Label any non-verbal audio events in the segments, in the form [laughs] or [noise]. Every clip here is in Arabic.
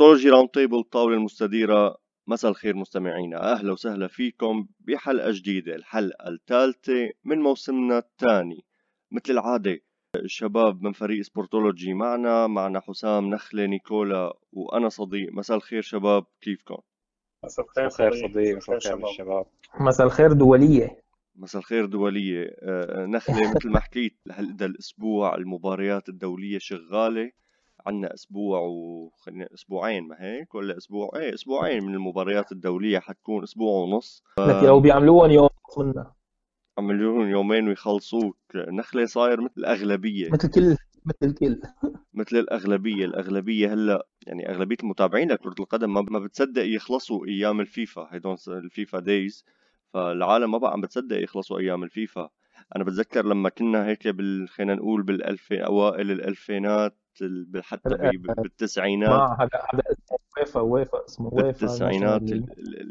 Sportology round table الطاولة المستديرة. مساء الخير مستمعينا. أهلا وسهلا فيكم بحلقة جديدة الحلقة الثالثة من موسمنا الثاني. مثل العادة الشباب من فريق Sportology معنا. معنا حسام نخلة نيكولا وأنا صديق. مساء الخير شباب كيفكم؟ مساء الخير صديق مساء الخير الشباب. مساء الخير دولية. مساء الخير دولية. آه، نخلة مثل ما حكيت هذا الأسبوع المباريات الدولية شغالة. عندنا أسبوع وخلينا أسبوعين ما هيك؟ ولا أسبوع؟ إيه أسبوعين من المباريات الدولية حتكون أسبوع ونص. لك لو بيعملوهم يوم منا عملوهم يومين ويخلصوك. نخلة صاير مثل الاغلبيه مثل كل مثل الكل مثل الأغلبية. الأغلبية هلأ يعني أغلبية المتابعين لكره القدم ما بتصدق يخلصوا أيام الفيفا. هدول الفيفا دايز فالعالم ما بقى عم بتصدق يخلصوا أيام الفيفا. أنا بتذكر لما كنا هيك بال خلينا نقول بالالف أوائل الألفينات حتى بالتسعينات. ما هذا هذا اسمه ويفا ويفا اسمه ويفا بالتسعينات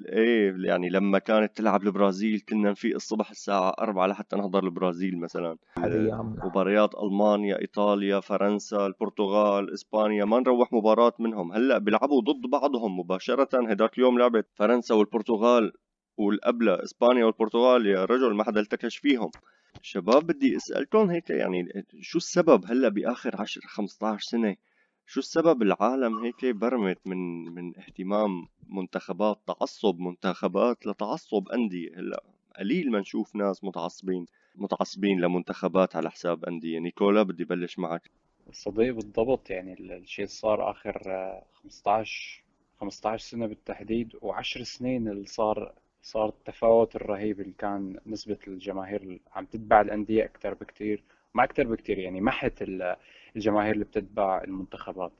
إيه يعني لما كانت تلعب البرازيل كنا نفيق الصبح الساعة 4 لحتى نحضر البرازيل مثلا. مباريات ألمانيا إيطاليا فرنسا البرتغال إسبانيا ما نروح مباراة منهم. هلأ بيلعبوا ضد بعضهم مباشرة. هداك اليوم لعبت فرنسا والبرتغال واللي قبله إسبانيا والبرتغال. يا رجل ما حدا التكش فيهم. شباب بدي أسألكم هيك يعني شو السبب هلأ بآخر 10 15 سنة؟ شو السبب العالم هيك برمت من من اهتمام منتخبات تعصب منتخبات لتعصب أندية؟ هلأ قليل ما نشوف ناس متعصبين متعصبين لمنتخبات على حساب أندية. نيكولا بدي بلش معك. صديق بالضبط. يعني الشيء صار آخر 15 15 سنة بالتحديد و10 سنين اللي صار صار التفاوت الرهيب اللي كان نسبة الجماهير عم تتبع الأندية أكثر بكثير ما أكثر بكثير يعني محت الجماهير اللي بتتبع المنتخبات.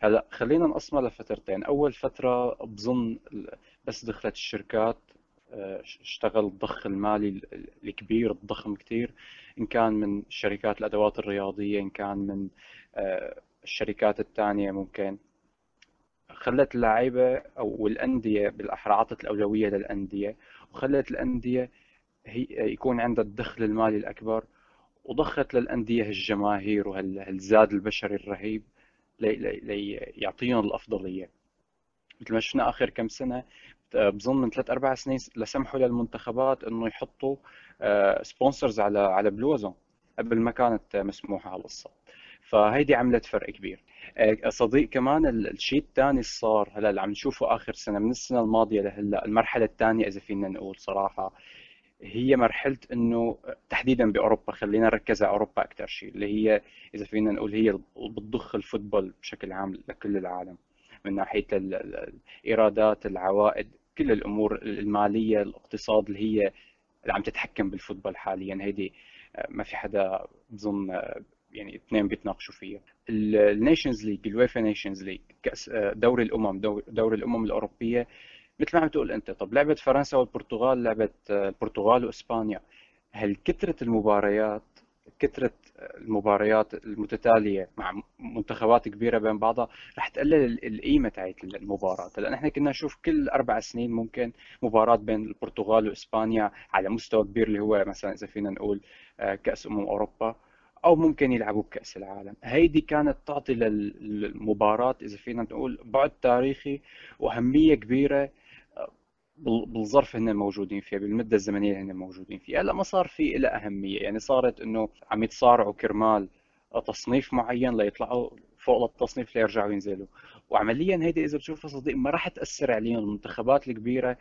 هلأ خلينا نقسمها لفترتين. أول فترة بظن بس دخلت الشركات آه، اشتغل الضخ المالي الكبير الضخم كثير إن كان من شركات الأدوات الرياضية إن كان من آه، الشركات الثانية ممكن. خلت اللعيبه أو الأندية بالاحرى عطت الأولوية للأندية وخلت الأندية هي يكون عندها الدخل المالي الأكبر وضخت للأندية الجماهير وهالزاد البشري الرهيب ليعطيهم الأفضلية. مثل ما شفنا آخر كم سنة بظن من ثلاث أربع سنين لسمحوا للمنتخبات إنه يحطوا سبونسرز آه، على على بلوزهم قبل ما كانت مسموحة هالقصه فهيدي عملت فرق كبير. آه، صديق كمان الشيء الثاني اللي صار هلا اللي عم نشوفه آخر سنة من السنة الماضية لهلأ المرحلة الثانية إذا فينا نقول صراحة هي مرحلة إنه تحديدا بأوروبا خلينا نركز على أوروبا أكثر شيء اللي هي إذا فينا نقول هي بتضخ الفوتبول بشكل عام لكل العالم من ناحية الإيرادات العوائد كل الأمور المالية الاقتصاد اللي هي اللي عم تتحكم بالفوتبول حاليا. هيدي آه، ما في حدا بظن آه، يعني اثنين بيتناقشوا فيها. ال Nations League ال UEFA Nations League كأس آه، دوري الأمم دوري الأمم الأوروبية. مثل ما عم تقول أنت طب لعبه فرنسا والبرتغال لعبه آه، البرتغال وإسبانيا. هل كثرة المباريات كثرة آه، المباريات المتتالية مع منتخبات كبيرة بين بعضها رح تقلل القيمة تاعت المباراة؟ لأن إحنا كنا نشوف كل أربع سنين ممكن مباراة بين البرتغال وإسبانيا على مستوى كبير اللي هو مثلا إذا فينا نقول كأس أمم أوروبا. أو ممكن يلعبوا بكأس العالم. هيدي كانت تعطي للمباراة إذا فينا نقول بعد تاريخي وأهمية كبيرة بالظرف هن موجودين فيها بالمده الزمنية اللي هن موجودين فيها. هلا ما صار في لها أهمية. يعني صارت إنه عم يتصارعوا كرمال تصنيف معين ليطلعوا فوق التصنيف ليرجعوا ينزلوا. وعمليا هيدي إذا بتشوفها صديق ما راح تأثر عليهم. المنتخبات الكبيرة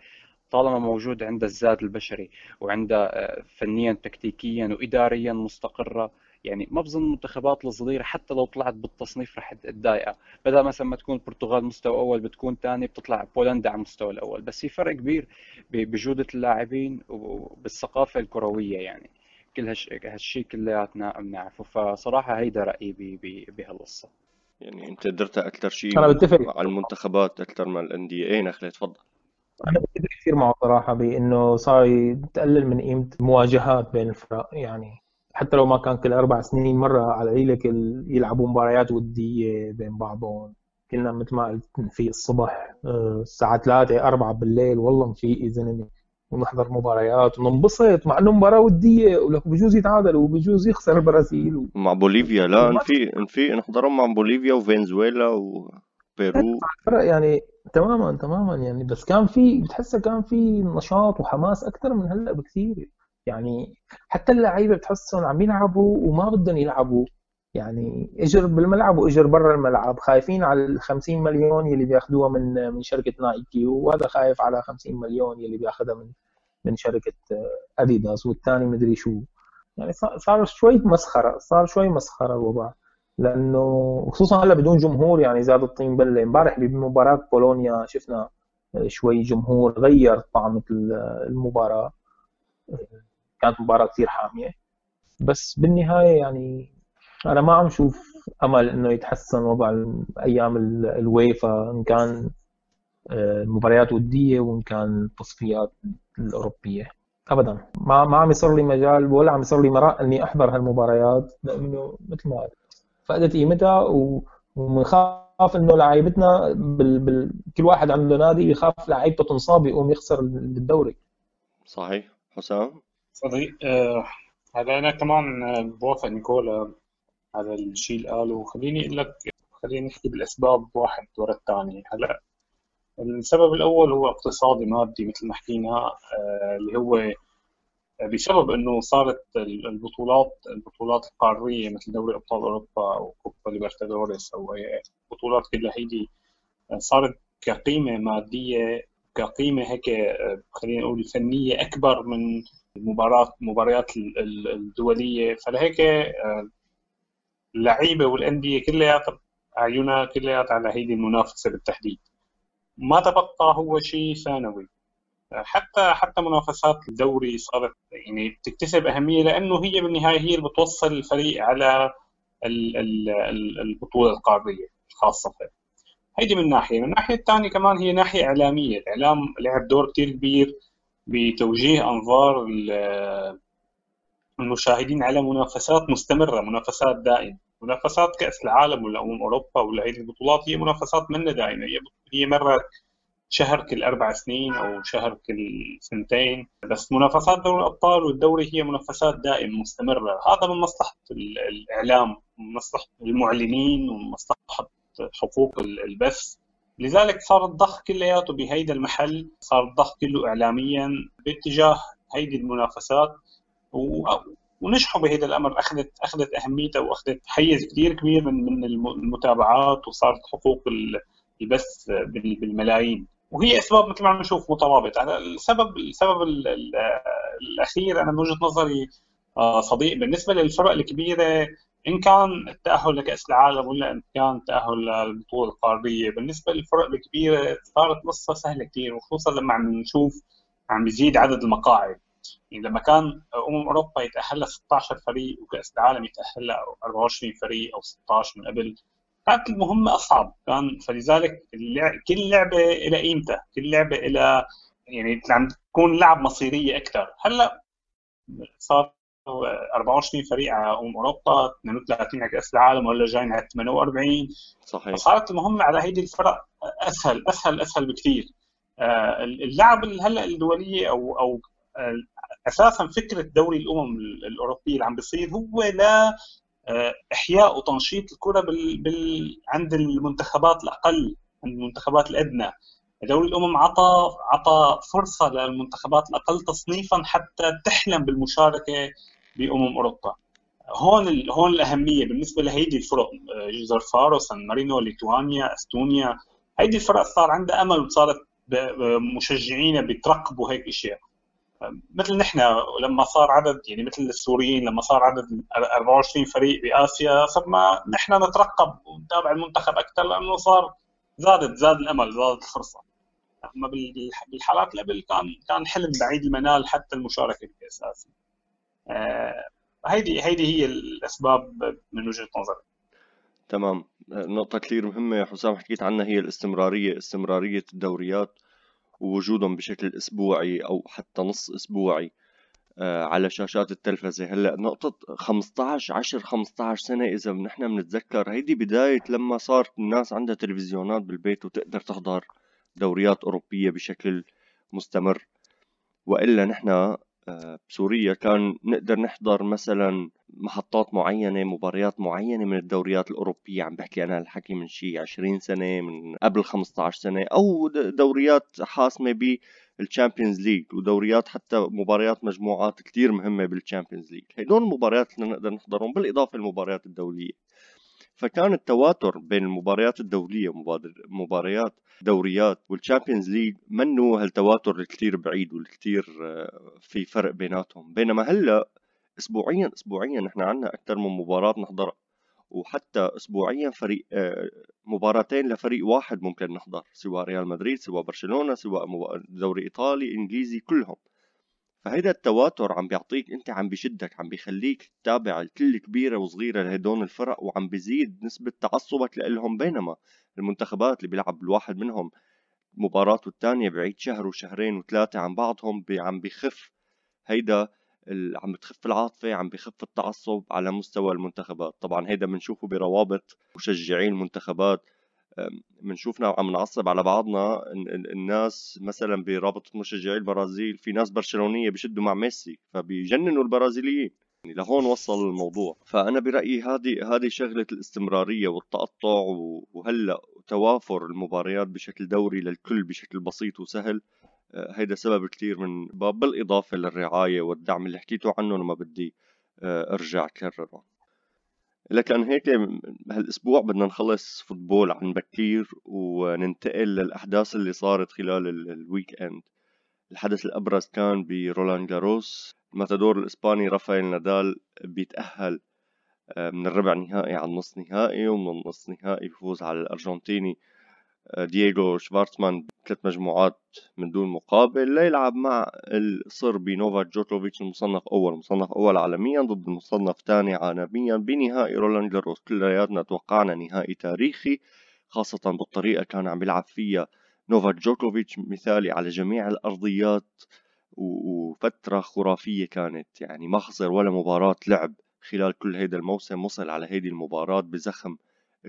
طالما موجود عندها الزاد البشري وعندها آه، فنيا تكتيكيا واداريا مستقرة يعني ما بظن المنتخبات الصغيرة حتى لو طلعت بالتصنيف رح تضايقها. بدل مثلا ما تكون البرتغال مستوى أول بتكون ثاني بتطلع بولندا على المستوى الأول. بس في فرق كبير بجودة اللاعبين وبالثقافه الكروية يعني. كل هالشيء كلياتنا بنعرفه. فصراحة هيدا رأيي بهالقصة. يعني أنت درت أكثر شيء أنا بتفق. على المنتخبات أكثر من الأندية. إيه نخلي تفضل. أنا بتفق كثير معه صراحة بأنه صار تقلل من قيمة المواجهات بين الفرق يعني. حتى لو ما كان كل أربع سنين مرة على قليلك يلعبوا مباريات ودية بين بعضهم. كنا مثل ما قلت في الصبح آه، الساعة 3 4 بالليل والله مفيق يا زلمه ونحضر مباريات وننبسط مع إنه مباراة ودية ولك بجوز يتعادل وبجوز يخسر البرازيل. و... مع بوليفيا. لا نفيق نفيق نحضرهم مع بوليفيا وفنزويلا و... بيرو يعني تماما تماما يعني. بس كان في بتحسها كان في نشاط وحماس أكثر من هلأ بكثير. يعني حتى اللعيبة بتحسهم عم يلعبوا وما بدهم يلعبوا. يعني إجر بالملعب وإجر برا الملعب. خايفين على ال 50 مليون يلي بياخذوها من من شركة نايكي وهذا خايف على 50 مليون يلي بياخذها من من شركة أديداس والثاني مدري شو. يعني صار شوي مسخرة صار شوي مسخرة الوضع. لأنه خصوصا هلأ بدون جمهور يعني زاد الطين بلة. امبارح بمباراة بولونيا شفنا شوي جمهور غير طعم المباراة. كانت مباراة كثير حامية. بس بالنهاية يعني أنا ما عم شوف أمل إنه يتحسن وضع أيام الويفا إن كان آه، ودية وإن كان التصفيات الأوروبية. ابدا. ما ما عم يصير لي مجال ولا عم يصير لي مراء إني أحضر هالمباريات لأنه مثل ما فقدت قيمتها وبنخاف إنه لعيبتنا بال... بال... كل واحد عنده نادي يخاف لعيبته تنصاب يقوم يخسر الدوري. صحيح. حسام؟ صديق آه هذا أنا كمان بوافق نيكولا هذا الشيء اللي قاله. خليني أقول لك خليني نحكي بالأسباب واحد ورا الثاني. هلا السبب الأول هو اقتصادي مادي مثل ما حكينا آه اللي هو بسبب إنه صارت البطولات البطولات القارية مثل دوري أبطال أوروبا أو كوبا ليبرتادوريس أو بطولات كلها هيدي صارت كقيمة مادية كقيمة هيك خلينا نقول فنية أكبر من المباراه مباريات الدولية. فلهيك اللعيبة والأندية كلياتها عيونها كلياتها على هيدي المنافسة بالتحديد. ما تبقى هو شيء ثانوي. حتى حتى منافسات الدوري صارت يعني بتكتسب أهمية لأنه هي بالنهاية هي اللي بتوصل الفريق على البطولة القارية فيه. هيدي من ناحية، من الناحيه الثانية كمان هي ناحية إعلامية، الاعلام لعب دور كثير كبير. بتوجيه أنظار المشاهدين على منافسات مستمرة، منافسات دائمة، منافسات كأس العالم ولا أمم أوروبا ولا هذه البطولات هي منافسات منا دائمة، هي مرة شهر كل أربع سنين أو شهر كل سنتين بس منافسات دوري الأبطال والدوري هي منافسات دائمة مستمرة. هذا من مصلحة الإعلام ومن مصلحة المعلنين ومن مصلحة حقوق البث. لذلك صار الضخ كلياته بهيدا المحل صار الضخ كله اعلاميا باتجاه هيدي المنافسات. و... ونجحوا بهذا الأمر. اخذت أخذت اهميتها وأخذت حيز كثير كبير من من المتابعات وصارت حقوق البث بالملايين. وهي أسباب مثل ما عم نشوف مترابطه السبب السبب الأخير أنا من وجهة نظري آه، صديق. بالنسبة للفرق الكبيرة إن كان التأهل لكأس العالم ولا إن كان التاهل للبطولة القاريه بالنسبة للفرق الكبيرة صارت قصة سهلة كثير وخصوصا لما عم نشوف عم بيزيد عدد المقاعد. يعني لما كان أمم أوروبا يتأهل لها 16 فريق وكأس العالم يتأهل لها 24 فريق أو 16 من قبل كانت المهمة أصعب. كان فلذلك كل لعبة لها قيمتها كل لعبة لها يعني عم تكون لعب مصيرية أكثر. هلأ صار 24 فريق على امم أوروبا 32 على كأس العالم ولا جايين على 48 صحيح. صارت المهمة على هيدي الفرق أسهل أسهل أسهل بكثير. آه، اللعب هلأ الدولية أو أو أساسا فكرة دوري الأمم الأوروبية اللي عم بيصير هو لا آه، إحياء وتنشيط الكرة بال... بال... عند المنتخبات الأقل عند المنتخبات الأدنى. دوري الأمم عطى عطى فرصة للمنتخبات الأقل تصنيفا حتى تحلم بالمشاركة بأمم أوروبا. هون. هون الأهمية بالنسبة لهيدي الفرق جزر فارو سان مارينو ليتوانيا إستونيا. هيدي الفرق صار عندها أمل وصارت مشجعين بيترقبوا هيك إشياء. مثل نحن لما صار عدد يعني مثل السوريين لما صار عدد 24 فريق بآسيا صرنا نحن نترقب ونتابع المنتخب أكثر لأنه صار زادت زاد الأمل زادت الفرصة. أما بالحالات اللي قبل كان كان حلم بعيد المنال حتى المشاركة بكاس اسيا آه، هيدي هيدي هي الأسباب من وجهة نظري. تمام. نقطة كثير مهمة. يا حسام حكيت عنها هي الاستمرارية. استمرارية الدوريات ووجودهم بشكل أسبوعي أو حتى نص أسبوعي آه، على شاشات التلفزة. هلأ نقطة 15 10 15 سنة إذا نحن بنتذكر هيدي بداية لما صار الناس عندها تلفزيونات بالبيت وتقدر تحضر دوريات أوروبية بشكل مستمر. وإلا نحن آه، بسوريا كان نقدر نحضر مثلا محطات معينة مباريات معينة من الدوريات الأوروبية. عم بحكي أنا الحكي من شي 20 سنة من قبل 15 سنة أو دوريات حاسمة بال Champions League ودوريات حتى مباريات مجموعات كتير مهمة بال Champions League هدول المباريات اللي نقدر نحضرهم بالإضافة للمباريات الدولية. فكان التواتر بين المباريات الدولية ومباريات دوريات وال Champions League منه هالتواتر الكتير بعيد والكتير آه، في فرق بيناتهم. بينما هلا اسبوعيا اسبوعيا نحن عندنا أكثر من مباراة نحضرها. وحتى اسبوعيا فريق آه، مباراتين لفريق واحد ممكن نحضر سواء ريال مدريد سواء برشلونة سواء دوري إيطالي إنجليزي كلهم. فهيدا التواتر عم بيعطيك انت عم بيشدك عم بيخليك تتابع الكل كبيرة وصغيرة لهدول الفرق وعم بيزيد نسبة تعصبك لهم بينما المنتخبات اللي بيلعب الواحد منهم مباراة والتانية بعيد شهر وشهرين وثلاثة عن بعضهم عم بيخف هيدا عم بتخف العاطفة عم بخف التعصب على مستوى المنتخبات. طبعا هيدا بنشوفه بروابط مشجعي المنتخبات بنشوفنا عم نعصب على بعضنا الناس مثلا برابطة مشجعي البرازيل في ناس برشلونية بيشدوا مع ميسي فبيجننوا البرازيليين. يعني لهون وصل الموضوع. فأنا برأيي هذه هذه شغلة الاستمرارية والتقطع وهلأ توافر المباريات بشكل دوري للكل بشكل بسيط وسهل هيدا سبب كتير من بالإضافة للرعاية والدعم اللي حكيتوا عنه لما بدي آه، أرجع كرره لكن هيك هالأسبوع بدنا نخلص football عن بكير وننتقل للأحداث اللي صارت خلال ال weekend الحدث الأبرز كان برولان جاروس. الماتادور الإسباني رافائيل نادال بيتأهل آه، من الربع نهائي على النص نهائي ومن النص نهائي بفوز على الأرجنتيني. دييغو شفارتمان ثلاث مجموعات من دون مقابل ليلعب مع الصربي نوفاك جوكوفيتش المصنف أول مصنف أول عالميا ضد المصنف ثاني عالميا بنهائي رولان جاروس. كلياتنا توقعنا نهائي تاريخي خاصة بالطريقة كان عم يلعب فيها نوفاك جوكوفيتش. مثالي على جميع الأرضيات وفترة خرافية كانت يعني ما خسر ولا مباراة لعب خلال كل هيدا الموسم وصل على هيدي المباراة بزخم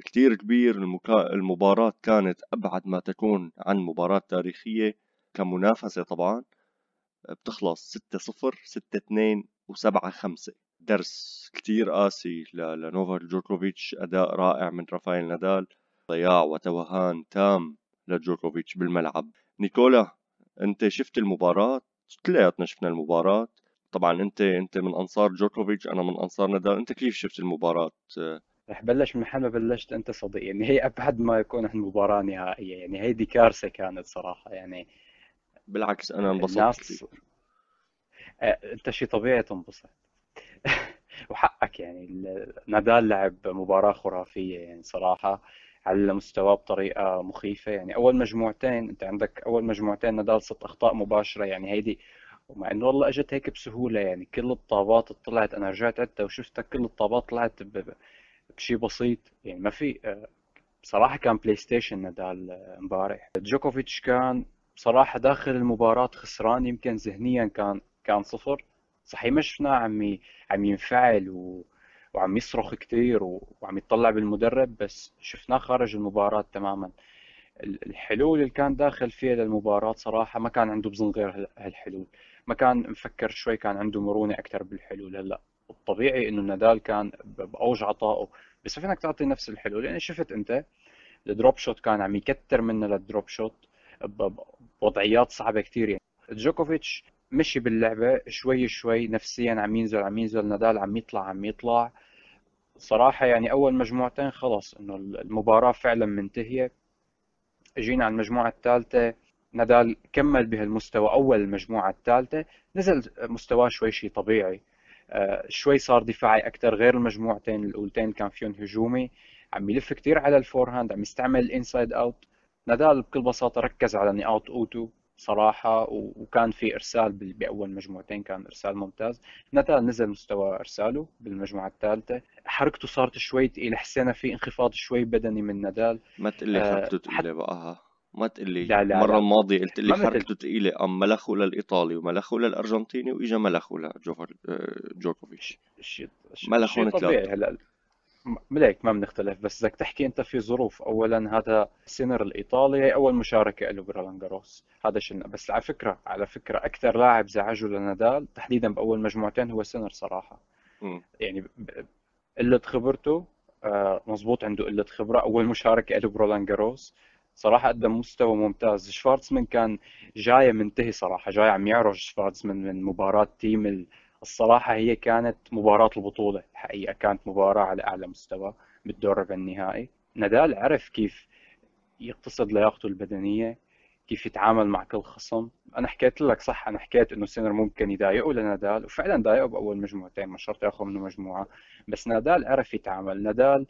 كتير كبير. المباراة كانت أبعد ما تكون عن مباراة تاريخية كمنافسة طبعا. بتخلص ستة صفر ستة اثنين وسبعة خمسة. درس كتير قاسي لنوفاك جوكوفيتش أداء رائع من رافائيل نادال. ضياع وتوهان تام لجوكوفيتش بالملعب. نيكولا أنت شفت المباراة؟ كلياتنا شفنا المباراة. طبعا أنت أنت من أنصار جوكوفيتش أنا من أنصار نادال. أنت كيف شفت المباراة؟ رح بلش من محل ما بلشت أنت صديق. يعني هي أبعد ما يكون عن مباراة نهائية. يعني هيدي كارثة كانت صراحة. يعني بالعكس أنا انبسطت كثير. آه، أنت شيء طبيعي تنبسط. [laughs] وحقك يعني. نادال لعب مباراة خرافية يعني صراحة على مستواه بطريقة مخيفة. يعني أول مجموعتين أنت عندك أول مجموعتين نادال ست أخطاء مباشرة. يعني هيدي ومع إنه والله إجت هيك بسهولة يعني. كل الطابات طلعت أنا رجعت عدتها وشفتها كل الطابات طلعت بشيء بسيط يعني ما في آه، بصراحة كان PlayStation نادال امبارح جوكوفيتش كان بصراحة داخل المباراة خسران يمكن ذهنيا كان كان صفر. صحيح ما شفناه عم عم ينفعل و... وعم يصرخ كثير و... وعم يطلع بالمدرب بس شفناه خارج المباراة تماما. الحلول اللي كان داخل فيها للمباراة صراحة ما كان عنده بظن غير هالحلول. ما كان مفكر شوي كان عنده مرونة أكثر بالحلول هلأ. الطبيعي إنه نادال كان بأوج عطائه. بس فينك تعطي نفس الحلول لأن شفت أنت ال drop shot كان عم يكتر منه لل drop shot بوضعيات صعبة كثير يعني جوكوفيتش مشي باللعبة شوي شوي نفسيا عم ينزل عم ينزل نادال عم يطلع عم يطلع. صراحة يعني أول مجموعتين خلص إنه المباراة فعلا منتهية. اجينا على المجموعة الثالثة نادال كمل بهالمستوى أول المجموعة الثالثة. نزل مستواه شوي شيء طبيعي. شوي صار دفاعي أكثر غير المجموعتين الأولتين كان فيهم هجومي. عم يلف كثير على ال forehand عم يستعمل ال inside out نادال بكل بساطة ركز على نقاط أوتو صراحة وكان في إرسال بأول مجموعتين كان إرسال ممتاز. نادال نزل مستوى إرساله بالمجموعة الثالثة. حركته صارت شوي تقيلة حسينا في انخفاض شوي بدني من نادال. ما تقول لي حركته تقيلة بقى ما تقول لي لا لا المرة الماضية قلت لي حركته ثقيلة قام ملخه للإيطالي وملخه للأرجنتيني وإجا ملخه لجوكوفيتش ملخهم ثلاثة هلا مليك ما بنختلف بس بدك تحكي أنت في ظروف. اولا هذا سينر الإيطالي هي أول مشاركة له برولان جاروس. هذا شيء بس على فكرة على فكرة أكثر لاعب زعجه لنادال تحديدا بأول مجموعتين هو سينر صراحة. يعني قلة خبرته آه، عنده قلة خبرة. أول مشاركة له برولان جاروس. صراحة قدم مستوى ممتاز. شفارتسمان كان جاي منتهي صراحة جاي عم يعرج شفارتسمان من مباراة تيم الصراحة هي كانت مباراة البطولة الحقيقة كانت مباراة على أعلى مستوى بالدور النهائي. نادال عرف كيف يقتصد لياقته البدنية كيف يتعامل مع كل خصم. أنا حكيت لك صح أنا حكيت إنه سينر ممكن يضايقه لنادال وفعلا ضايقه بأول مجموعتين مش شرط ياخذ منه مجموعة بس نادال عرف يتعامل. نادال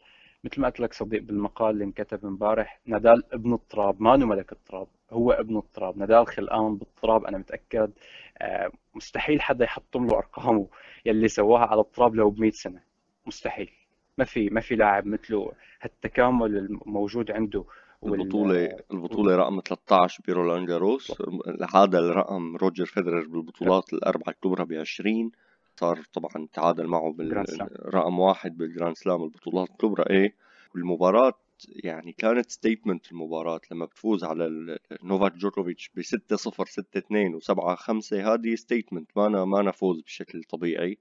مثل ما قلت لك صديق بالمقال اللي انكتب امبارح نادال ابن التراب. ما ملك التراب هو ابن التراب. نادال خلقان بالتراب. أنا متأكد آه، مستحيل حدا يحطم له أرقامه يلي سواها على التراب لو ب 100 سنة. مستحيل. ما في ما في لاعب مثله هالتكامل الموجود عنده البطولة البطولة رقم 13 برولان جاروس هذا الرقم روجر فيدرر بالبطولات الأربعة الكبرى ب 20 صار طبعا تعادل معه بالرقم واحد بال Grand Slam البطولات الكبرى. إيه والمباراة يعني كانت statement المباراة لما بتفوز على نوفاك جوكوفيتش ب 6 0 6 2 و 7 5 هذه statement ما أنا ما أنا فوز بشكل طبيعي.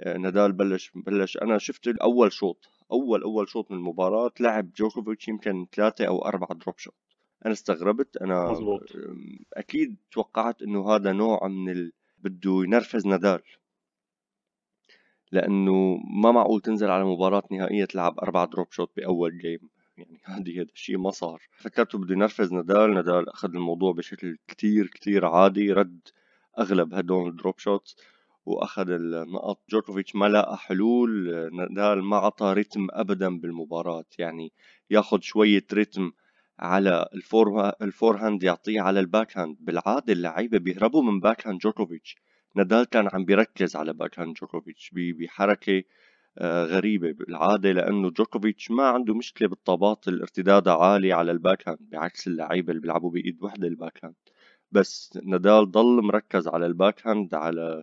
آه، نادال بلش بلش. أنا شفت الأول شوط اول أول شوط من المباراة لعب جوكوفيتش يمكن ثلاثة أو أربعة drop shot أنا استغربت. أنا مزبوط. أكيد توقعت إنه هذا نوع من ال... بده ينرفز نادال. لأنه ما معقول تنزل على مباراة نهائية تلعب أربع drop shot بأول game يعني [laughs] هذه هذا الشيء ما صار. فكرته بده ينرفز نادال. نادال أخذ الموضوع بشكل كتير كتير عادي. رد أغلب هدول ال drop shots وأخذ النقط. جوكوفيتش ما لقى حلول. نادال ما عطى rhythm ابدا بالمباراة. يعني ياخذ شوية rhythm على ال fore ال forehand يعطيه على ال backhand بالعادة اللعيبة بيهربوا من backhand جوكوفيتش نادال كان عم بيركز على backhand جوكوفيتش بحركة آه، غريبة بالعادة لأنه جوكوفيتش ما عنده مشكلة بالطابات الارتداد عالي على ال backhand بعكس اللعيبة اللي بيلعبوا بإيد وحدة ال backhand بس نادال ضل مركز على ال backhand على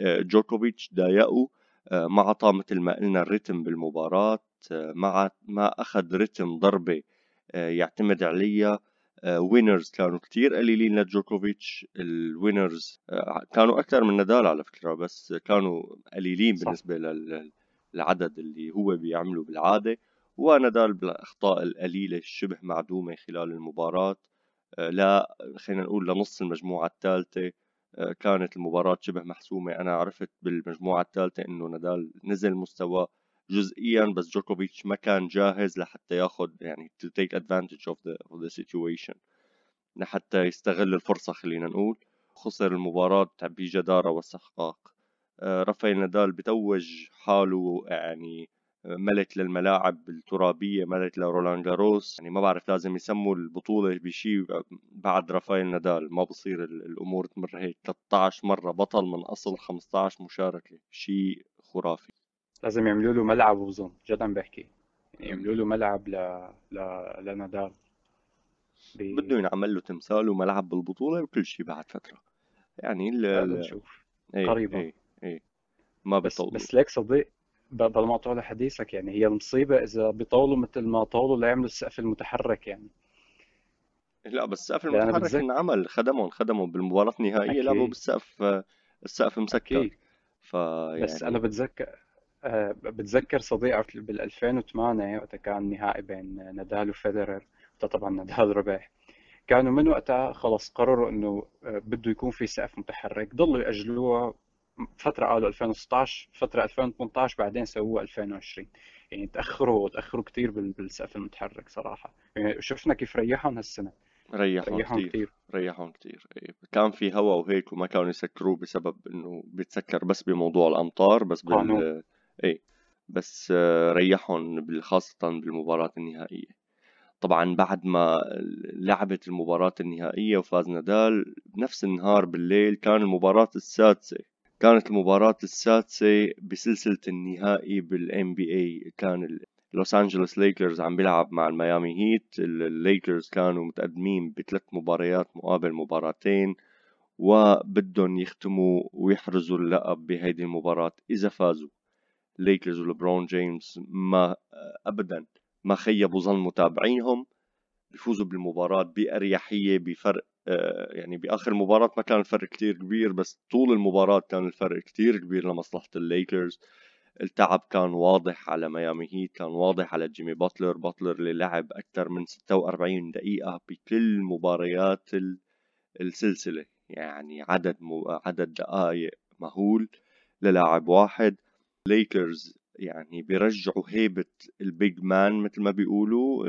جوكوفيتش ضايقه آه، ما عطى مثل ما قلنا ال rhythm بالمباراة آه، ما ما أخذ ريتم ضربة آه، يعتمد عليها. winners كانوا كتير. قليلين لجوكوفيتش ال winners كانوا أكثر من نادال على فكرة بس كانوا قليلين صح. بالنسبة للعدد اللي هو بيعمله بالعادة. ونادال بالأخطاء القليلة الشبه معدومة خلال المباراة. لا خلينا نقول لنص المجموعة الثالثة آه، كانت المباراة شبه محسومة. أنا عرفت بالمجموعة الثالثة إنه نادال نزل مستوى جزئيا بس جوكوفيتش ما كان جاهز لحتى ياخذ يعني to take advantage of the, of the situation. لحتى يستغل الفرصة خلينا نقول. خسر المباراة بجدارة واستحقاق آه، رافائيل نادال بتوج حاله يعني ملك للملاعب الترابية ملك لرولان جاروس. يعني ما بعرف لازم يسموا البطولة بشيء بعد رافائيل نادال. ما بصير الأمور تمر هيك. 13 مرة بطل من أصل 15 مشاركة. شيء خرافي. لازم يعملوا له ملعب بظن جد عم بحكي. يعني يعملوا له ملعب ل... ل... لنادال. ب... بده ينعمل له تمثال وملعب بالبطولة وكل شيء بعد فترة. يعني ال... نشوف إيه قريبا إيه إيه. ما بس بس ليك صديق بلا ما أطول حديثك يعني هي المصيبه إذا بيطولوا مثل ما طولوا ليعملوا السقف المتحرك يعني. لا بس السقف المتحرك بتذك... انعمل خدمهم خدمهم بالمباراة النهائية لعبوا بالسقف السقف مسكر أكيد. ف يعني... بس أنا بتذكر آه، بتذكر صديق بال 2008 وقتها كان نهائي بين نادال وفيدرر طبعا نادال ربح. كانوا من وقتها خلص قرروا إنه آه، بده يكون في سقف متحرك. ضلوا ياجلوها فترة قالوا 2016 فترة 2018 بعدين سووها 2020 يعني تأخروا تأخروا كثير بالسقف المتحرك صراحة. يعني شفنا كيف ريحهم هالسنة. ريحهم, ريحهم كثير ريحهم كثير إيه. كان في هواء وهيك وما كانوا يسكروه بسبب إنه بيتسكر بس بموضوع الأمطار بس بال اي بس آه، ريحهم خاصة بالمباراة النهائية. طبعا بعد ما لعبت المباراة النهائية وفاز نادال بنفس النهار بالليل كان المباراة السادسة. كانت المباراة السادسة بسلسلة النهائي بال NBA كان لوس انجلوس ليكرز عم بيلعب مع الميامي هيت. الليكرز كانوا متقدمين بثلاث مباريات مقابل مباراتين وبدهم يختموا ويحرزوا اللقب بهيدي المباراة إذا فازوا. ليكرز ولبرون جيمس ما أبدا ما خيبوا ظن متابعينهم. بيفوزوا بالمباراة بأريحية بفرق آه، يعني بآخر مباراة ما كان الفرق كتير كبير بس طول المباراة كان الفرق كتير كبير لمصلحة الليكرز. التعب كان واضح على ميامي هيت كان واضح على جيمي باتلر. باتلر اللي لعب أكثر من 46 دقيقة بكل مباريات السلسلة. يعني عدد عدد دقائق مهول للاعب واحد. ليكرز يعني بيرجعوا هيبة ال big man مثل ما بيقولوا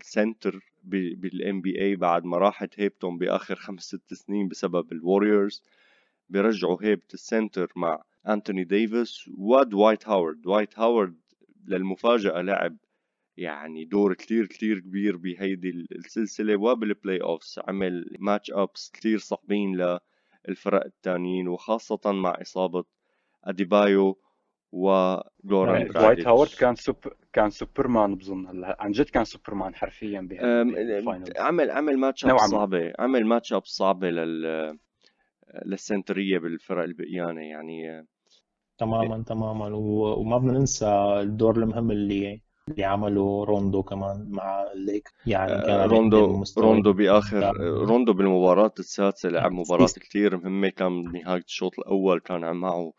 ال center بال NBA بعد ما راحت هيبتهم بآخر خمس ست سنين بسبب الوريورز بيرجعوا هيبة ال center مع انتوني ديفيس ودوايت هاورد دوايت هاورد للمفاجأة لعب يعني دور كتير كتير كبير بهيدي السلسلة وبال playoffs عمل match-ups كتير صعبين للفرق التانيين وخاصة مع إصابة أديبايو ودوران يعني دوايت هاورد كان سوبر كان سوبرمان بظن. هلا عن جد كان سوبرمان حرفيا بهال final عمل عمل match-up صعبة. عمل match-up صعبة لل للسنترية بالفرق البقيانة يعني تماما تماما. وما بدنا ننسى الدور المهم اللي اللي عمله روندو كمان مع الليك. يعني آه، كان روندو روندو باخر روندو بالمباراة السادسة لعب مباراة كثير مهمة. كان بنهايه الشوط الأول كان معه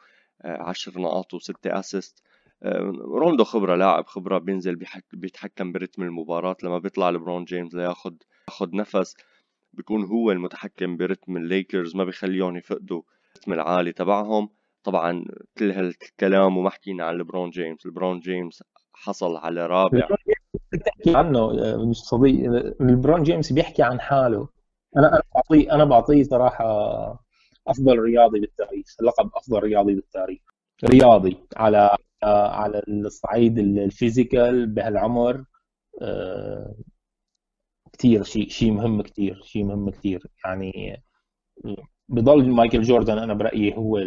10 نقاط وستة assist آه، روندو خبرة لاعب خبرة بينزل بيتحكم برتم المباراة. لما بيطلع لبرون جيمس لياخد ياخد نفس بيكون هو المتحكم برتم الليكرز ما بيخليهم يفقدوا الرتم العالي تبعهم. طبعا كل هالكلام وما حكينا عن لبرون جيمس لبرون جيمس حصل على رابع. بتحكي عنه آه، مش صديق. لبرون جيمس بيحكي عن حاله. أنا أنا بعطيه أنا بعطيه صراحة أفضل رياضي بالتاريخ لقب أفضل رياضي بالتاريخ. رياضي على على الصعيد ال physical بهالعمر آه، كثير شيء شيء مهم كثير شيء مهم كثير يعني بضل مايكل جوردن أنا برأيي هو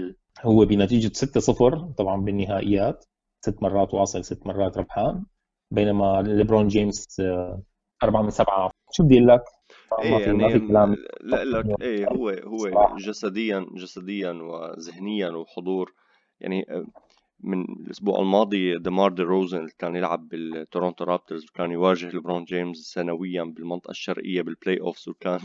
هو بنتيجة 6-0 طبعا بالنهائيات ست مرات واصل ست مرات ربحان. بينما ليبرون جيمس آه، أربعة من سبعة. شو بدي لك؟ إيه ما في يعني ما في كلام لا لك إيه هو هو جسديا جسديا وذهنيا وحضور. يعني آه، من الأسبوع الماضي دمار دي روزن كان يلعب بالتورونتو رابترز وكان يواجه ليبرون جيمس سنويا بالمنطقة الشرقية بال playoffs وكان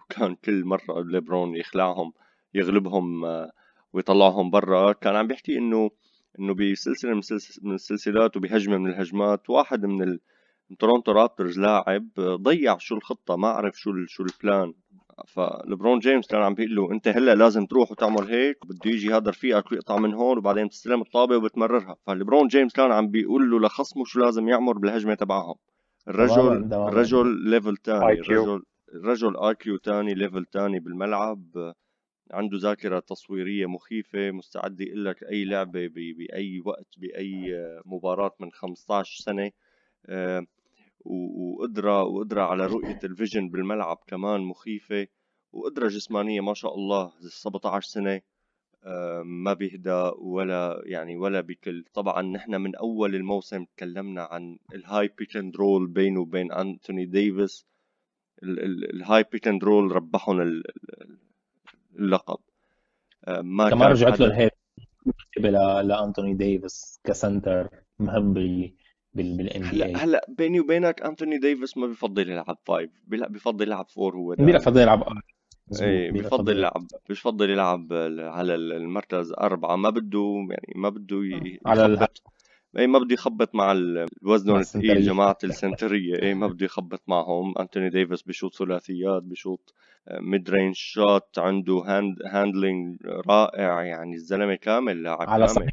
وكان كل مرة ليبرون يخلعهم يغلبهم آه، ويطلعهم برا. كان عم بيحكي إنه إنه بسلسلة من السلسلات وبهجمة من الهجمات واحد من ال... تورونتو رابترز لاعب ضيع شو الخطة ما عرف شو. شو ال plan فلبرون جيمس كان عم بيقول له أنت هلأ لازم تروح وتعمل هيك بده يجي هذا رفيقك ويقطع من هون وبعدين تستلم الطابة وبتمررها. فلبرون جيمس كان عم بيقول له لخصمه شو لازم يعمل بالهجمة تبعهم. الرجل الرجل level ثاني الرجل الرجل IQ ثاني level ثاني بالملعب. عنده ذاكرة تصويرية مخيفة مستعد يقول لك أي لعبة بأي وقت بأي مباراة من 15 سنة. آه، وقدرة وقدرة على رؤية ال vision بالملعب كمان مخيفة وقدرة جسمانية ما شاء الله 17 سنة آه، ما بيهدى ولا يعني ولا بكل طبعا نحن من أول الموسم تكلمنا عن ال high pick and roll بينه وبين أنتوني ديفيس. ال high pick and roll ربحهم اللقب. آه، ما كمان رجعت له ال hype لانتوني ديفيس ك center مهم بال NBA هلأ بيني وبينك أنتوني ديفيس ما بفضل يلعب five بفضل يلعب four هو بفضل يلعب إيه بفضل يلعب بفضل يلعب على المركز أربعة. ما بده يعني ما بده على اي ما بده يخبط مع الوزن الثقيل جماعة السنترية. اي ما بده يخبط معهم. أنتوني ديفيس بشوت ثلاثيات بشوت mid-range shot عنده hand handling رائع. يعني الزلمة كامل لاعب على كامل.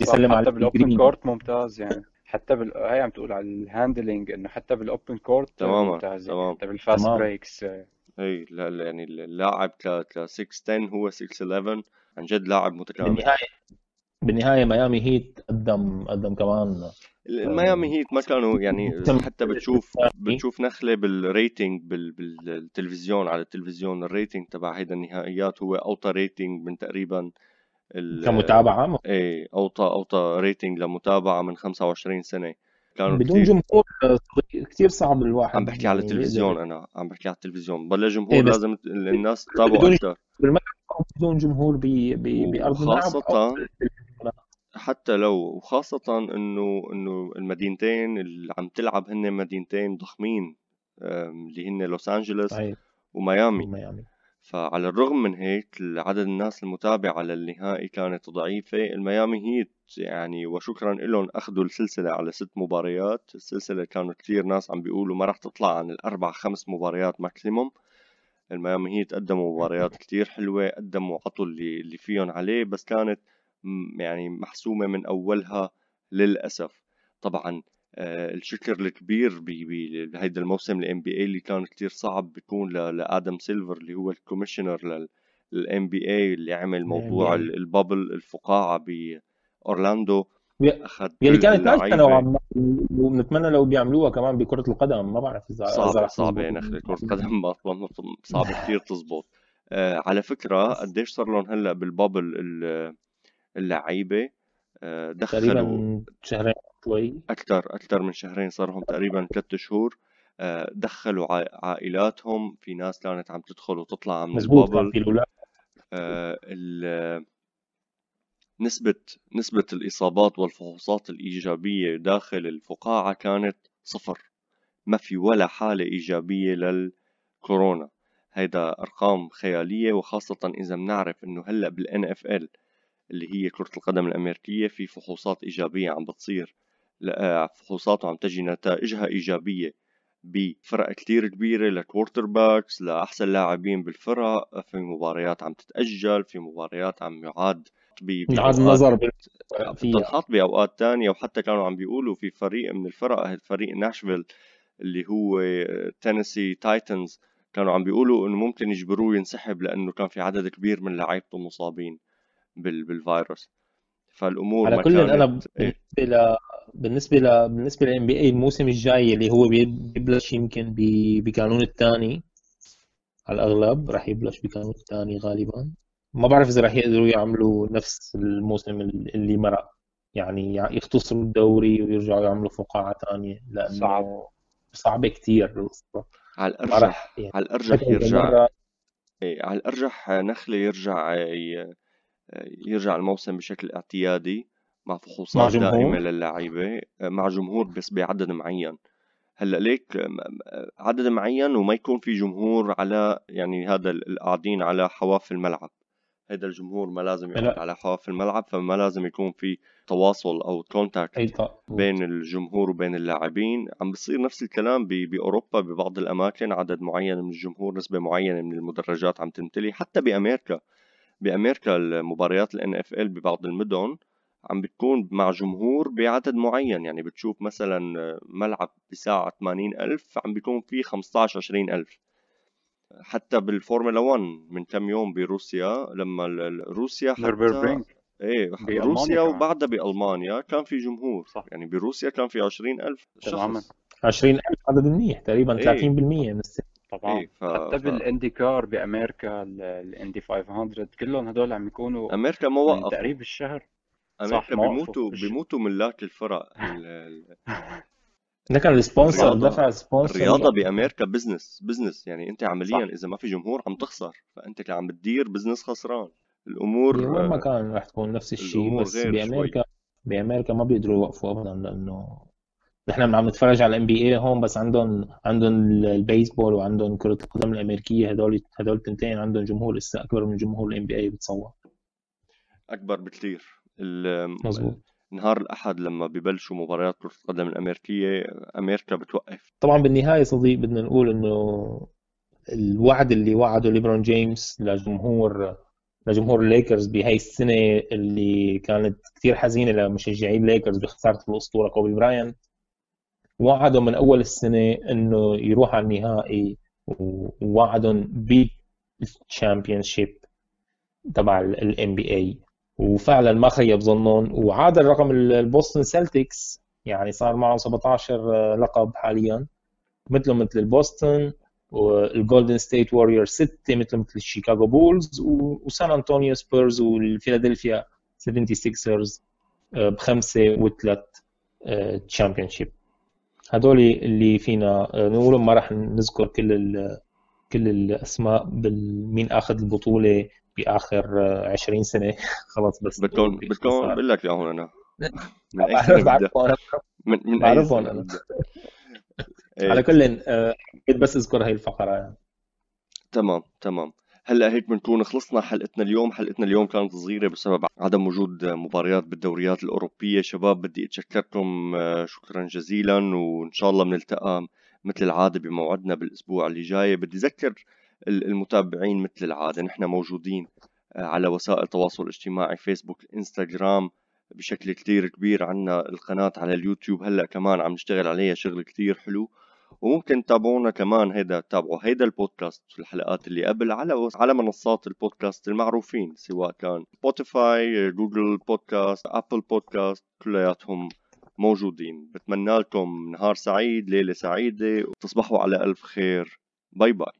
يسلم على بال open court ممتاز يعني. حتى بال... هي عم تقول على ال handling إنه حتى بال open court تماما يعني حتى بال fast تمام. breaks إي لا يعني اللاعب ك ك 6 10 هو 6 11 عن جد لاعب متكامل. بالنهاية بالنهاية ميامي هيت قدم قدم كمان ميامي هيت ما كانوا يعني حتى بتشوف بتشوف نخلة بال rating بالتلفزيون على التلفزيون. ال rating تبع هيدا النهائيات هو اوطى rating من تقريبا كمتابعة إيه اوطى اوطى rating لمتابعة من 25 سنة. كانوا بدون كتير... جمهور كثير صعب الواحد عم بحكي على يعني التلفزيون أنا عم بحكي على التلفزيون. بلا جمهور إيه لازم الناس تتابعوا أكثر بالملعب بدون جمهور بأرض الملعب خاصة حتى لو وخاصة إنه إنه المدينتين اللي عم تلعب هن مدينتين ضخمين اللي هن لوس أنجلوس وميامي. وميامي. فعلى الرغم من هيك عدد الناس المتابعة للنهائي كانت ضعيفة. الميامي هيت يعني وشكرا لهم أخذوا السلسلة على ست مباريات. السلسلة كانوا كثير ناس عم بيقولوا ما راح تطلع عن الأربع خمس مباريات ماكسيموم الميامي هيت قدموا مباريات كتير حلوة قدموا عطوا اللي, اللي فيهم عليه بس كانت يعني محسومة من أولها للأسف. طبعا الشكر الكبير بهيدا الموسم ال NBA اللي كان كتير صعب بيكون لآدم سيلفر اللي هو ال commissioner لل NBA اللي عمل موضوع ال bubble الفقاعة باورلاندو أخذ يلي كانت ناجحه نوعا ما ونتمنى لو بيعملوها كمان بكرة القدم ما بعرف اذا صعبة صعبة نخلة كرة القدم صعب [laughs] كثير تزبط. آه على فكرة قديش صار لهم هلأ بالبابل اللعيبة؟ آه دخلوا تقريبا شهرين. شوي. أكثر أكثر من شهرين صار لهم تقريبا ثلاث شهور آه دخلوا عائلاتهم في ناس كانت عم تدخل وتطلع من البابل. آه نسبة نسبة الإصابات والفحوصات الإيجابية داخل الفقاعة كانت صفر. ما في ولا حالة إيجابية للكورونا. هيدا أرقام خيالية وخاصة إذا بنعرف إنه هلأ بال NFL اللي هي كرة القدم الأمريكية في فحوصات إيجابية عم بتصير. فحوصات عم تجي نتائجها إيجابية. بفرق كتير كبيرة ل quarterbacks لأحسن لاعبين بالفرق في مباريات عم تتأجل في مباريات عم يعاد بغض النظر بتنحط بأوقات تانية. وحتى كانوا عم بيقولوا في فريق من الفرق فريق ناشفيل اللي هو تينيسي تايتنز كانوا عم بيقولوا إنه ممكن يجبروه ينسحب لأنه كان في عدد كبير من لعيبته مصابين بال... بالفيروس. فالأمور على كل أنا بالنسبة ل بالنسبة ل بالنسبة لل NBA الموسم الجاي اللي هو بيبلش يمكن بكانون الثاني على الأغلب راح يبلش بكانون الثاني غالبا. ما بعرف إذا راح يقدروا يعملوا نفس الموسم اللي مرق يعني يختصروا الدوري ويرجعوا يعملوا فقاعة ثانية لأنه صعب. صعبه كثير القصة على الارجح يعني على الأرجح يرجع. إيه على الأرجح نخله يرجع يرجع الموسم بشكل اعتيادي مع فحوصات مع دائمة للاعيبة مع جمهور بس بعدد معين. هلأ ليك عدد معين وما يكون في جمهور على يعني هذا القاعدين على حواف الملعب. هذا الجمهور ما لازم يقعد على حواف الملعب فما لازم يكون في تواصل أو contact بين الجمهور وبين اللاعبين. عم بصير نفس الكلام بأوروبا ببعض الأماكن عدد معين من الجمهور نسبة معينة من المدرجات عم تمتلي حتى بأمريكا. بأمريكا المباريات ال NFL ببعض المدن عم بتكون مع جمهور بعدد معين يعني بتشوف مثلا ملعب بسعة 80 ألف عم بيكون فيه 15 20 ألف. حتى بالفورمولا 1 من كم يوم بروسيا لما روسيا حتى إيه روسيا وبعدها بألمانيا كان في جمهور. صح. يعني بروسيا كان في 20000 شخص. 20000 عدد منيح تقريبا إيه. 30% من السعة طبعا. إيه ف... حتى بال IndyCar بأمريكا ال Indy 500 كلهم هدول عم يكونوا أمريكا ما وقفوا. تقريب الشهر. أمريكا بيموتوا بيموتوا ملاك الفرق ده [laughs] كان ال sponsor دفع sponsor الرياضة بأمريكا business business يعني أنت عمليا صح. إذا ما في جمهور عم تخسر. فأنت عم بتدير business خسران. الأمور وين ما كان رح تكون نفس الشيء بس بأمريكا شوي. بأمريكا ما بيقدروا يوقفوا أبدا لأنه نحن عم نتفرج على ال NBA هون بس عندهم عندهم البيسبول وعندهم كرة القدم الأمريكية. هدول هدول التنتين عندهم جمهور لسه أكبر من جمهور ال N BA بتصور. أكبر بكثير مظبوط. نهار الأحد لما ببلشوا مباريات كرة القدم الأمريكية أمريكا بتوقف. طبعا بالنهاية صديق بدنا نقول إنه الوعد اللي وعده ليبرون جيمس لجمهور لجمهور الليكرز بهاي السنة اللي كانت كثير حزينة لمشجعي الليكرز بخسارة الأسطورة كوبي براينت وعدوا من أول السنة إنه يروح على النهائي ووعدهم بال championship تبع ال NBA وفعلا ما خيب ظنهم. وعادل رقم البوستن سلتكس يعني صار معه 17 لقب حاليا. مثله مثل البوستن والجولدن ستيت ووريرز 6 مثل مثل الشيكاغو بولز وسان انطونيو سبيرز والفيلادلفيا 76رز بخمسة وثلاث championship هدول اللي فينا آه، نقول ما راح نذكر كل كل الأسماء مين آخذ البطولة بآخر 20 سنة. [laughs] خلاص بس. بدكم بدكم بقول لك اياهم أنا. من بعرفهم من من بعرفهم أنا. على كل آه، بس أذكر هاي الفقرة يعني. تمام تمام. هلا هيك بنكون خلصنا حلقتنا اليوم. حلقتنا اليوم كانت صغيرة بسبب عدم وجود مباريات بالدوريات الأوروبية. شباب بدي أتشكركم آه، شكرا جزيلا وإن شاء الله بنلتقى مثل العادة بموعدنا بالأسبوع اللي جاي. بدي أذكر المتابعين مثل العادة. نحن موجودين آه، على وسائل التواصل الاجتماعي فيسبوك إنستغرام بشكل كتير كبير. عنا القناة على اليوتيوب هلأ كمان عم نشتغل عليها شغل كتير حلو. وممكن تتابعونا كمان هيدا تابعوا هيدا البودكاست الحلقات اللي قبل على على منصات البودكاست المعروفين سواء كان سبوتيفاي جوجل بودكاست ابل بودكاست كلياتهم موجودين. بتمنى لكم نهار سعيد ليلة سعيدة وتصبحوا على ألف خير. باي باي.